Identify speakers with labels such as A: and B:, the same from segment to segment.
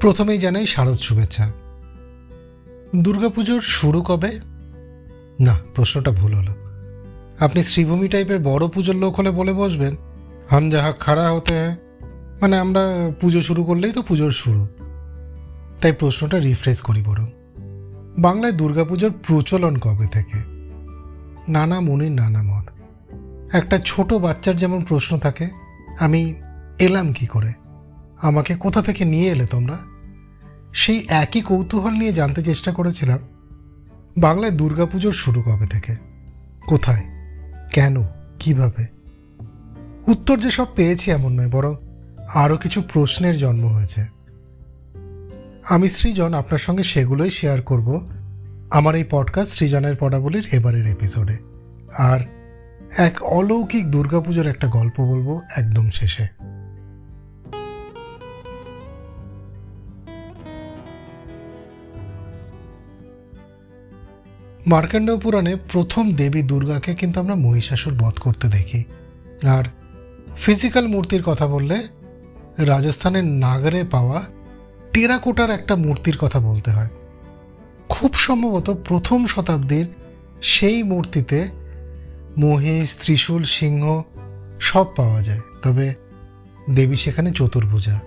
A: প্রথমেই জানাই শারদ শুভেচ্ছা। দুর্গাপুজোর শুরু কবে? না, প্রশ্নটা ভুল হলো। আপনি শ্রীভূমি টাইপের বড় পুজোর লোক হলে বলে বসবেন, হাম যাহা খাড়া হতে মানে আমরা পুজো শুরু করলেই তো পুজোর শুরু। তাই প্রশ্নটা রিফ্রেশ করি বরং। বাংলায় দুর্গাপুজোর প্রচলন কবে থেকে? নানা মুনির নানা মত। একটা ছোট বাচ্চার যেমন প্রশ্ন থাকে, আমি এলাম কি করে? আমাকে কোথা থেকে নিয়ে এলে তোমরা? সেই একই কৌতূহল নিয়ে জানতে চেষ্টা করেছিলাম। বাংলায় দুর্গাপুজোর শুরু কবে থেকে? কোথায়? কেন? কীভাবে? উত্তর যে সব পেয়েছি এমন নয়, বরং আরও কিছু প্রশ্নের জন্ম হয়েছে। আমি সৃজন আপনার সঙ্গে সেগুলোই শেয়ার করব আমার এই পডকাস্ট সৃজনের পড়াবলির এবারের এপিসোডে আর এক অলৌকিক দুর্গাপুজোর একটা গল্প বলব একদম শেষে। মার্কেন্ড পুরাণে প্রথম দেবী দুর্গাকে কিন্তু আমরা মহিষাসুর বধ করতে দেখি। আর ফিজিক্যাল মূর্তির কথা বললে রাজস্থানের নাগরে পাওয়া টেরাকোটার একটা মূর্তির কথা বলতে হয়। খুব সম্ভবত প্রথম শতাব্দীর সেই মূর্তিতে মহিষ, ত্রিশূল, সিংহ সব পাওয়া যায়। তবে দেবী সেখানে চতুর্ভুজা।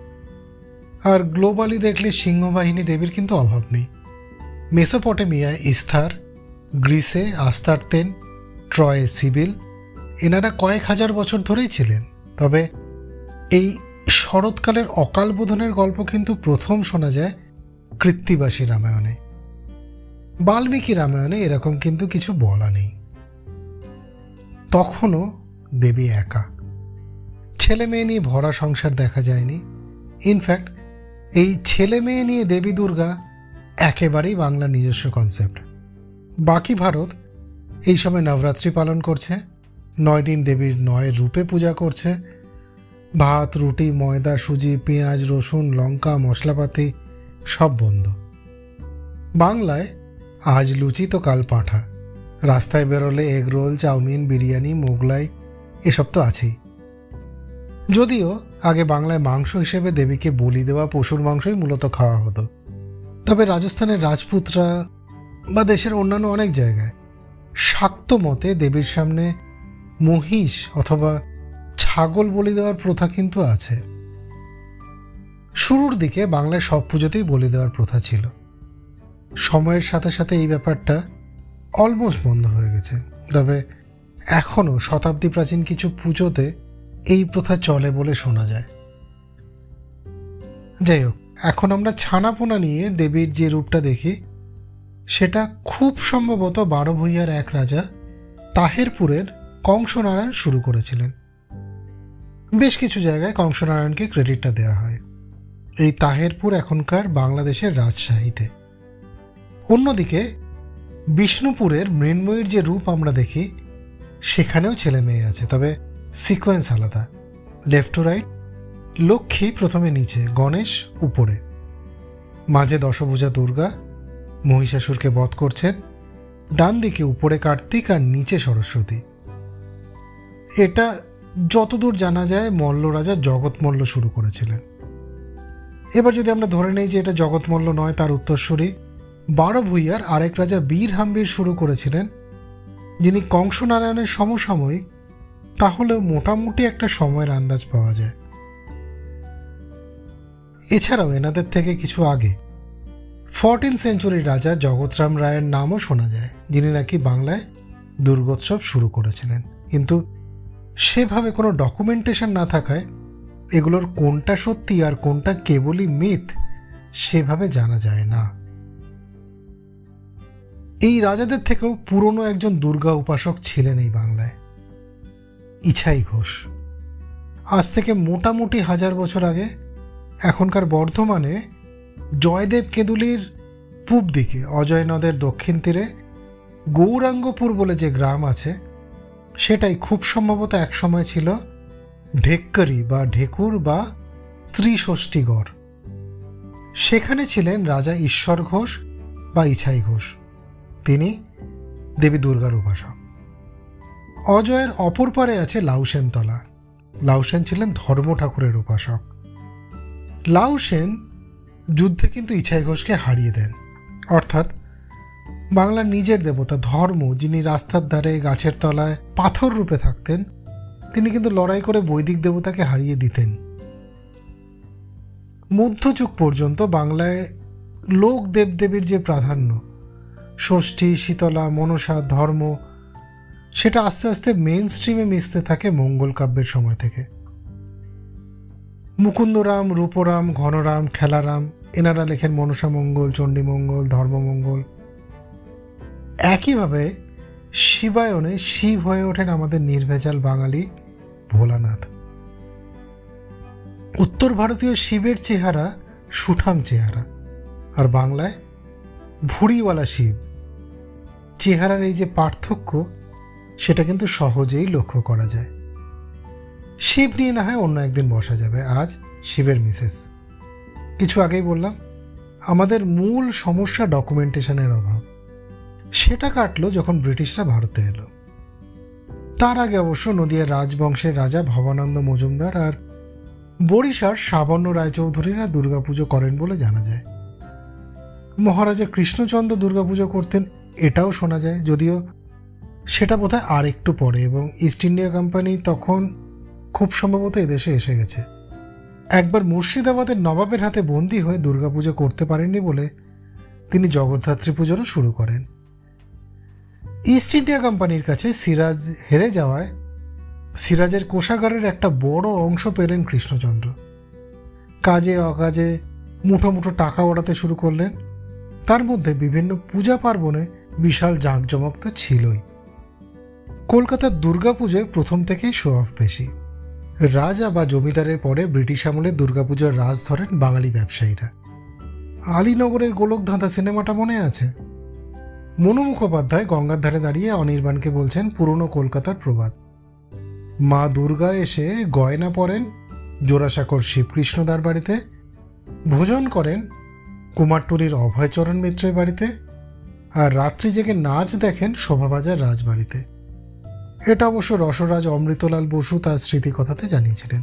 A: আর গ্লোবালি দেখলে সিংহবাহিনী দেবীর কিন্তু অভাব নেই। মেসোপটেমিয়ায় ইস্থার গ্রিসে আস্তারতেন ট্রয়ে সিবিল। এনারা কয়েক হাজার বছর ধরেই ছিলেন। তবে এই শরৎকালের অকাল বোধনের গল্প কিন্তু প্রথম শোনা যায় কৃত্তিবাসী রামায়ণে। বাল্মীকি রামায়ণে এরকম কিন্তু কিছু বলা নেই। তখনও দেবী একা। ছেলে মেয়ে নিয়ে ভরা সংসার দেখা যায়নি। ইনফ্যাক্ট এই ছেলে মেয়ে নিয়ে দেবী দুর্গা একেবারেই বাংলা নিজস্ব কনসেপ্ট বাকি ভারত এই সময় নবরাত্রি পালন করছে, নয় দিন দেবীর নয় রূপে পূজা করছে। ভাত, রুটি, ময়দা, সুজি, পেঁয়াজ, রসুন, লঙ্কা, মশলাপাতি সব বন্ধ। বাংলায় আজ লুচি তো কাল পাঁঠা। রাস্তায় বেরোলে egg roll, chowmein, biryani, Mughlai, এসব তো আছেই। যদিও আগে বাংলায় মাংস হিসেবে দেবীকে বলি দেওয়া পশুর মাংসই মূলত খাওয়া হতো। তবে রাজস্থানের রাজপুতরা বা দেশের অন্যান্য অনেক জায়গায় শাক্ত মতে দেবীর সামনে মহিষ অথবা ছাগল বলি দেওয়ার প্রথা কিন্তু আছে। শুরুর দিকে বাংলায় সব পুজোতেই বলি দেওয়ার প্রথা ছিল। সময়ের সাথে সাথে এই ব্যাপারটা অলমোস্ট বন্ধ হয়ে গেছে। তবে এখনও শতাব্দী প্রাচীন কিছু পুজোতে এই প্রথা চলে বলে শোনা যায়। যাই হোক, এখন আমরা ছানাপোনা নিয়ে দেবীর যে রূপটা দেখি সেটা খুব সম্ভবত বারো ভূঁইয়ার এক রাজা তাহেরপুরের কংসনারায়ণ শুরু করেছিলেন। বেশ কিছু জায়গায় কংসনারায়ণকে ক্রেডিটটা দেওয়া হয়। এই তাহেরপুর এখনকার বাংলাদেশের রাজশাহীতে। অন্যদিকে বিষ্ণুপুরের মৃন্ময়ীর যে রূপ আমরা দেখি, সেখানেও ছেলে মেয়ে আছে, তবে সিকোয়েন্স আলাদা। লেফট টু রাইট, লক্ষ্মী প্রথমে নিচে, গণেশ উপরে। মাঝে দশভূজা দুর্গা মহিষাসুরকে বধ করছেন ডান দিকে উপরে কার্তিক আর নিচে সরস্বতী। এটা যতদূর জানা যায় মল্ল রাজা জগৎ মল্ল শুরু করেছিলেন। এবার যদি আমরা ধরে নেই যে এটা জগৎমল্ল নয়, তার উত্তরসূরি, বারো ভূইয়ার আরেক রাজা বীর হাম্বির শুরু করেছিলেন, যিনি কংসনারায়ণের সমসাময়িক, তাহলেও মোটামুটি একটা সময়ের আন্দাজ পাওয়া যায়। এছাড়াও এনাদের থেকে কিছু আগে ফোরটিন সেঞ্চুরির রাজা জগৎরাম রায়ের নামও শোনা যায়, যিনি নাকি বাংলায় দুর্গোৎসব শুরু করেছিলেন। কিন্তু সেভাবে কোনো ডকুমেন্টেশন না থাকায় এগুলোর কোনটা সত্যি আর কোনটা কেবলই মিথ সেভাবে জানা যায় না। এই রাজাদের থেকেও পুরনো একজন দুর্গা উপাসক ছিলেন এই বাংলায়, ইছাই ঘোষ। আজ থেকে মোটামুটি হাজার বছর আগে এখনকার বর্ধমানে জয়দেব কেঁদুলির পূব দিকে, অজয় নদের দক্ষিণ তীরে, গৌরাঙ্গপুর বলে যে গ্রাম আছে, সেটাই খুব সম্ভবত একসময় ছিল ঢেক্করি বা ঢেকুর বা ত্রিষষ্ঠীগড় সেখানে ছিলেন রাজা ঈশ্বর ঘোষ বা ইছাই ঘোষ। তিনি দেবী দুর্গার উপাসক। অজয়ের অপর পারে আছে লাউসেনতলা। লাউসেন ছিলেন ধর্ম ঠাকুরের উপাসক। লাউসেন যুদ্ধে কিন্তু ইছাই ঘোষকে হারিয়ে দেন। অর্থাৎ বাংলার নিজের দেবতা ধর্ম, যিনি রাস্তার ধারে গাছের তলায় পাথর রূপে থাকতেন, তিনি কিন্তু লড়াই করে বৈদিক দেবতাকে হারিয়ে দিতেন। মধ্যযুগ পর্যন্ত বাংলায় লোক দেবদেবীর যে প্রাধান্য, ষষ্ঠী, শীতলা, মনসা, ধর্ম, সেটা আস্তে আস্তে মেন স্ট্রিমে মিশতে থাকে মঙ্গল কাব্যের সময় থেকে। মুকুন্দরাম, রূপরাম, ঘনরাম, খেলারাম এনারা লেখেন মনসা মঙ্গল চণ্ডীমঙ্গল ধর্মমঙ্গল একইভাবে শিবায়নে শিব হয়ে ওঠেন আমাদের নির্ভেজাল বাঙালি ভোলানাথ। উত্তর ভারতীয় শিবের চেহারা সুঠাম চেহারা, আর বাংলায় ভুড়িওয়ালা শিব। চেহারার এই যে পার্থক্য, সেটা কিন্তু সহজেই লক্ষ্য করা যায়। শিব নিয়ে না হয় অন্য একদিন বসা যাবে, আজ শিবের মিসেস। কিছু আগেই বললাম, আমাদের মূল সমস্যা ডকুমেন্টেশনের অভাব। সেটা কাটলো যখন ব্রিটিশরা ভারতে এলো। তার আগে অবশ্য নদিয়ার রাজবংশের রাজা ভবানন্দ মজুমদার আর বরিশার সাবর্ণ রায়চৌধুরীরা দুর্গাপুজো করেন বলে জানা যায়। মহারাজা কৃষ্ণচন্দ্র দুর্গাপুজো করতেন, এটাও শোনা যায়, যদিও সেটা বোধহয় আর একটু পরে এবং ইস্ট ইন্ডিয়া কোম্পানি তখন খুব সম্ভবত এদেশে এসে গেছে। একবার মুর্শিদাবাদের নবাবের হাতে বন্দি হয়ে দুর্গাপুজো করতে পারেননি বলে তিনি জগদ্ধাত্রী পুজোরও শুরু করেন। ইস্ট ইন্ডিয়া কোম্পানির কাছে সিরাজ হেরে যাওয়ায় সিরাজের কোষাগারের একটা বড় অংশ পেলেন কৃষ্ণচন্দ্র। কাজে অকাজে মুঠো মুঠো টাকা ওড়াতে শুরু করলেন। তার মধ্যে বিভিন্ন পূজা পার্বণে বিশাল জাঁকজমক তো ছিলই। কলকাতার দুর্গাপুজোয় প্রথম থেকেই শো অফ বেশি। রাজা বা জমিদারের পরে ব্রিটিশ আমলে দুর্গাপুজোর রাজ ধরেন বাঙালি ব্যবসায়ীরা। আলীনগরের গোলক ধাঁধা সিনেমাটা মনে আছে? মনু মুখোপাধ্যায় গঙ্গার ধারে দাঁড়িয়ে অনির্বাণকে বলছেন পুরনো কলকাতার প্রবাদ। মা দুর্গা এসে গয়না পরেন, জোড়াসাঁকর শিবকৃষ্ণদার বাড়িতে, ভোজন করেন, কুমারটুলির অভয়চরণ মিত্রের বাড়িতে, আর রাত্রি জেগে নাচ দেখেন শোভাবাজার রাজবাড়িতে। এটা অবশ্য রসরাজ অমৃতলাল বসু তার স্মৃতিকথাতে জানিয়েছিলেন।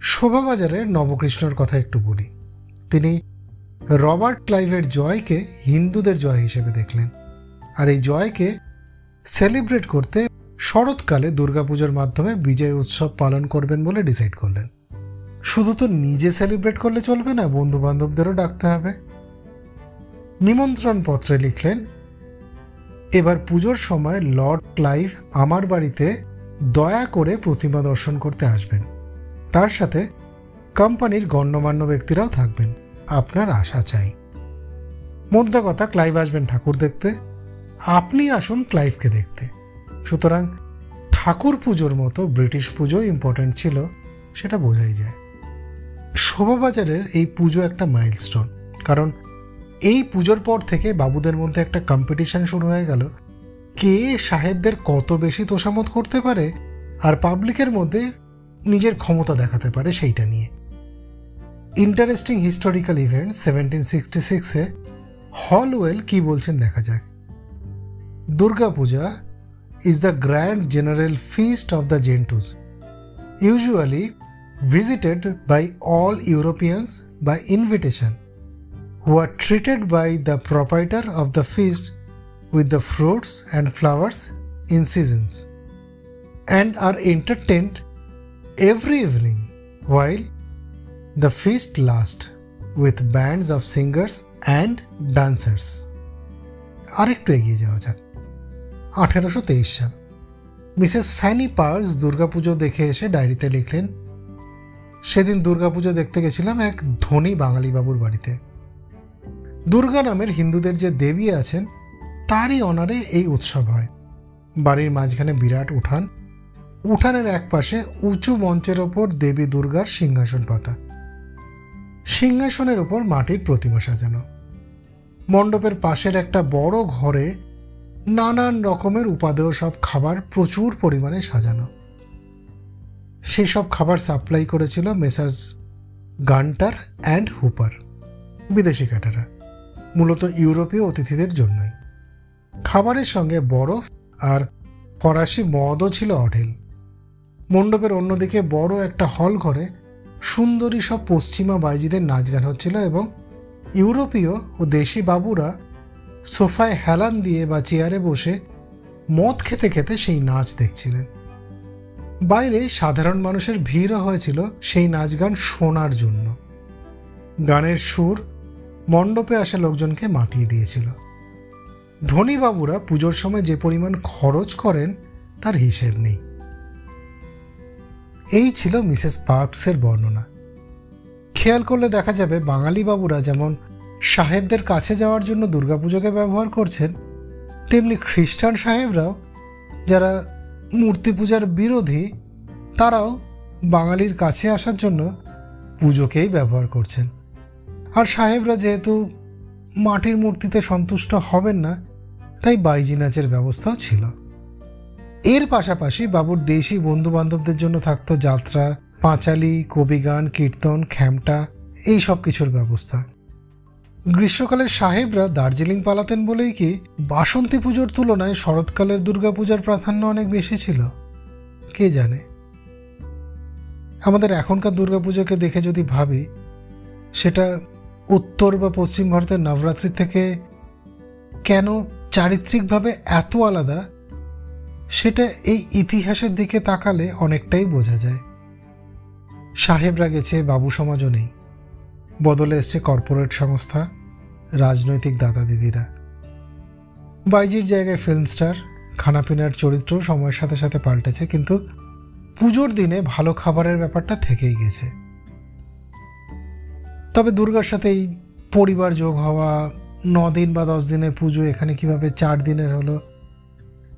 A: শোভাবাজারের নবকৃষ্ণর কথা একটু বলি। তিনি রবার্ট ক্লাইভের জয়কে হিন্দুদের জয় হিসেবে দেখলেন। আর এই জয়কে সেলিব্রেট করতে শরৎকালে দুর্গাপুজোর মাধ্যমে বিজয় উৎসব পালন করবেন বলে ডিসাইড করলেন। শুধু তো নিজে সেলিব্রেট করলে চলবে না বন্ধু বান্ধবদেরও ডাকতে হবে। নিমন্ত্রণ পত্রে লিখলেন এবার পুজোর সময় লর্ড ক্লাইভ আমার বাড়িতে দয়া করে প্রতিমা দর্শন করতে আসবেন। তার সাথে কোম্পানির গণ্যমান্য ব্যক্তিরাও থাকবেন। আপনার আশা চাই। মধ্যে কথা, ক্লাইভ আসবেন ঠাকুর দেখতে। আপনি আসুন ক্লাইভকে দেখতে। সুতরাং ঠাকুর পুজোর মতো ব্রিটিশ পুজো ইম্পর্ট্যান্ট ছিল, সেটা বোঝাই যায়। শোভাবাজারের এই পুজো একটা মাইলস্টোন কারণ এই পুজোর পর থেকে বাবুদের মধ্যে একটা কম্পিটিশন শুরু হয়ে গেল। কে সাহেবদের কত বেশি তোষামত করতে পারে আর পাবলিকের মধ্যে নিজের ক্ষমতা দেখাতে পারে সেইটা নিয়ে। Interesting historical event seventeen sixty সিক্সে হলওয়েল কি বলছেন দেখা যাক। Durgapuja is the grand general feast of the Gentoos usually visited by all Europeans by invitation, who are treated by the proprietor of the feast with the fruits and flowers in seasons, and are entertained every evening while the feast lasts with bands of singers and dancers. আরেকটু এগিয়ে যাওয়া যাক আঠেরোশো তেইশ সাল Mrs ফ্যানি parks Durga Puja দেখে এসে ডায়েরিতে লিখলেন সেদিন দুর্গাপুজো দেখতে গেছিলাম এক ধনী বাঙালি বাবুর বাড়িতে দুর্গা নামের হিন্দুদের যে দেবী আছেন, তারই অনারে এই উৎসব হয়। বাড়ির মাঝখানে বিরাট উঠান। উঠানের এক পাশে উঁচু মঞ্চের ওপর দেবী দুর্গার সিংহাসন পাতা। সিংহাসনের ওপর মাটির প্রতিমা সাজানো। মণ্ডপের পাশের একটা বড় ঘরে নানান রকমের উপাদেয় সব খাবার প্রচুর পরিমাণে সাজানো। সেসব খাবার সাপ্লাই করেছিল মেসার্স গান্টার অ্যান্ড হুপার, বিদেশি ক্যাটারা মূলত ইউরোপীয় অতিথিদের জন্যই। খাবারের সঙ্গে বরফ আর ফরাসি মদও ছিল অঢেল। মণ্ডপের অন্যদিকে বড় একটা হল ঘরে সুন্দরী সব পশ্চিমা বাইজিদের নাচ গান হচ্ছিল এবং ইউরোপীয় ও দেশি বাবুরা সোফায় হেলান দিয়ে বা চেয়ারে বসে মদ খেতে খেতে সেই নাচ দেখছিলেন। বাইরে সাধারণ মানুষের ভিড়ও হয়েছিল সেই নাচ গান শোনার জন্য। গানের সুর মণ্ডপে আসা লোকজনকে মাতিয়ে দিয়েছিল। ধনী বাবুরা পুজোর সময় যে পরিমাণ খরচ করেন, তার হিসেব নেই। এই ছিল মিসেস পার্কসের বর্ণনা। খেয়াল করলে দেখা যাবে বাঙালি বাবুরা যেমন সাহেবদের কাছে যাওয়ার জন্য দুর্গাপুজোকে ব্যবহার করছেন, তেমনি খ্রিস্টান সাহেবরাও যারা মূর্তি পূজার বিরোধী, তারাও বাঙালির কাছে আসার জন্য পুজোকেই ব্যবহার করছেন। আর সাহেবরা যেহেতু মাটির মূর্তিতে সন্তুষ্ট হবেন না, তাই বাইজি নাচের ব্যবস্থাও ছিল। এর পাশাপাশি বাবুর দেশি বন্ধু বান্ধবদের জন্য থাকতো যাত্রা, পাঁচালি, কবিগান, কীর্তন, খ্যামটা, এই সব কিছুর ব্যবস্থা। গ্রীষ্মকালে সাহেবরা দার্জিলিং পালাতেন বলেই কি বাসন্তী পুজোর তুলনায় শরৎকালের দুর্গাপূজার প্রাধান্য অনেক বেশি ছিল? কে জানে? আমাদের এখনকার দুর্গাপুজোকে দেখে যদি ভাবি, সেটা উত্তর বা পশ্চিম ভারতের নবরাত্রি থেকে কেন চারিত্রিকভাবে এত আলাদা, সেটা এই ইতিহাসের দিকে তাকালে অনেকটাই বোঝা যায়। সাহেবরা গেছে, বাবু সমাজও নেই। বদলে এসছে কর্পোরেট সংস্থা, রাজনৈতিক দাদা দিদিরা। বাইজির জায়গায় ফিল্ম স্টার খানাপিনার চরিত্র সময়ের সাথে সাথে পাল্টেছে, কিন্তু পুজোর দিনে ভালো খাবারের ব্যাপারটা থেকেই গেছে। তবে দুর্গার সাথে এই পরিবার যোগ হওয়া ন দিন বা দশ দিনের পুজো এখানে কীভাবে চার দিনের হলো,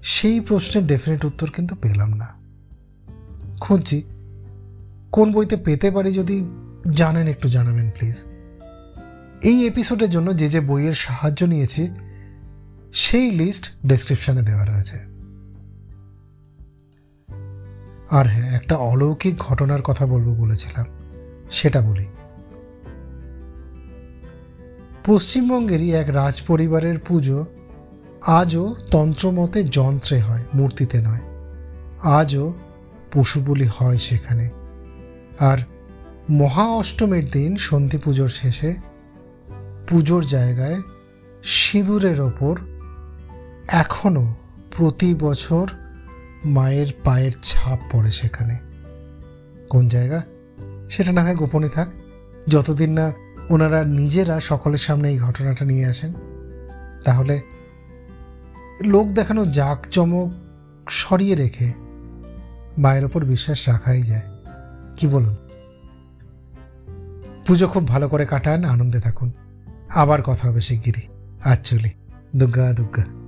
A: সেই প্রশ্নের ডেফিনেট উত্তর কিন্তু পেলাম না। খুঁজছি, কোন বইতে পেতে পারি যদি জানেন একটু জানাবেন প্লিজ এই এপিসোডের জন্য যে যে বইয়ের সাহায্য নিয়েছি, সেই লিস্ট ডেসক্রিপশনে দেওয়া রয়েছে। আর হ্যাঁ একটা অলৌকিক ঘটনার কথা বলব বলেছিলাম, সেটা বলি। পশ্চিমবঙ্গেরই এক রাজ পরিবারের পুজো আজও তন্ত্রমতে যন্ত্রে হয়, মূর্তিতে নয়। আজও পশু হয় সেখানে। আর মহা অষ্টমীর দিন সন্ধি পুজোর শেষে পুজোর জায়গায় সিঁদুরের ওপর এখনও প্রতি বছর মায়ের পায়ের ছাপ পড়ে সেখানে। কোন জায়গা? সেটা না হয় গোপনে থাক। যতদিন না ওনারা নিজেরা সকলের সামনে এই ঘটনাটা নিয়ে আসেন। তাহলে লোক দেখানো জাঁকজমক সরিয়ে রেখে মায়ের ওপর বিশ্বাস রাখাই যায়। কি বলুন? পুজো খুব ভালো করে কাটান, আনন্দে থাকুন। আবার কথা হবে শিগগিরই। আর চলি। দুগ্গা দুর্গা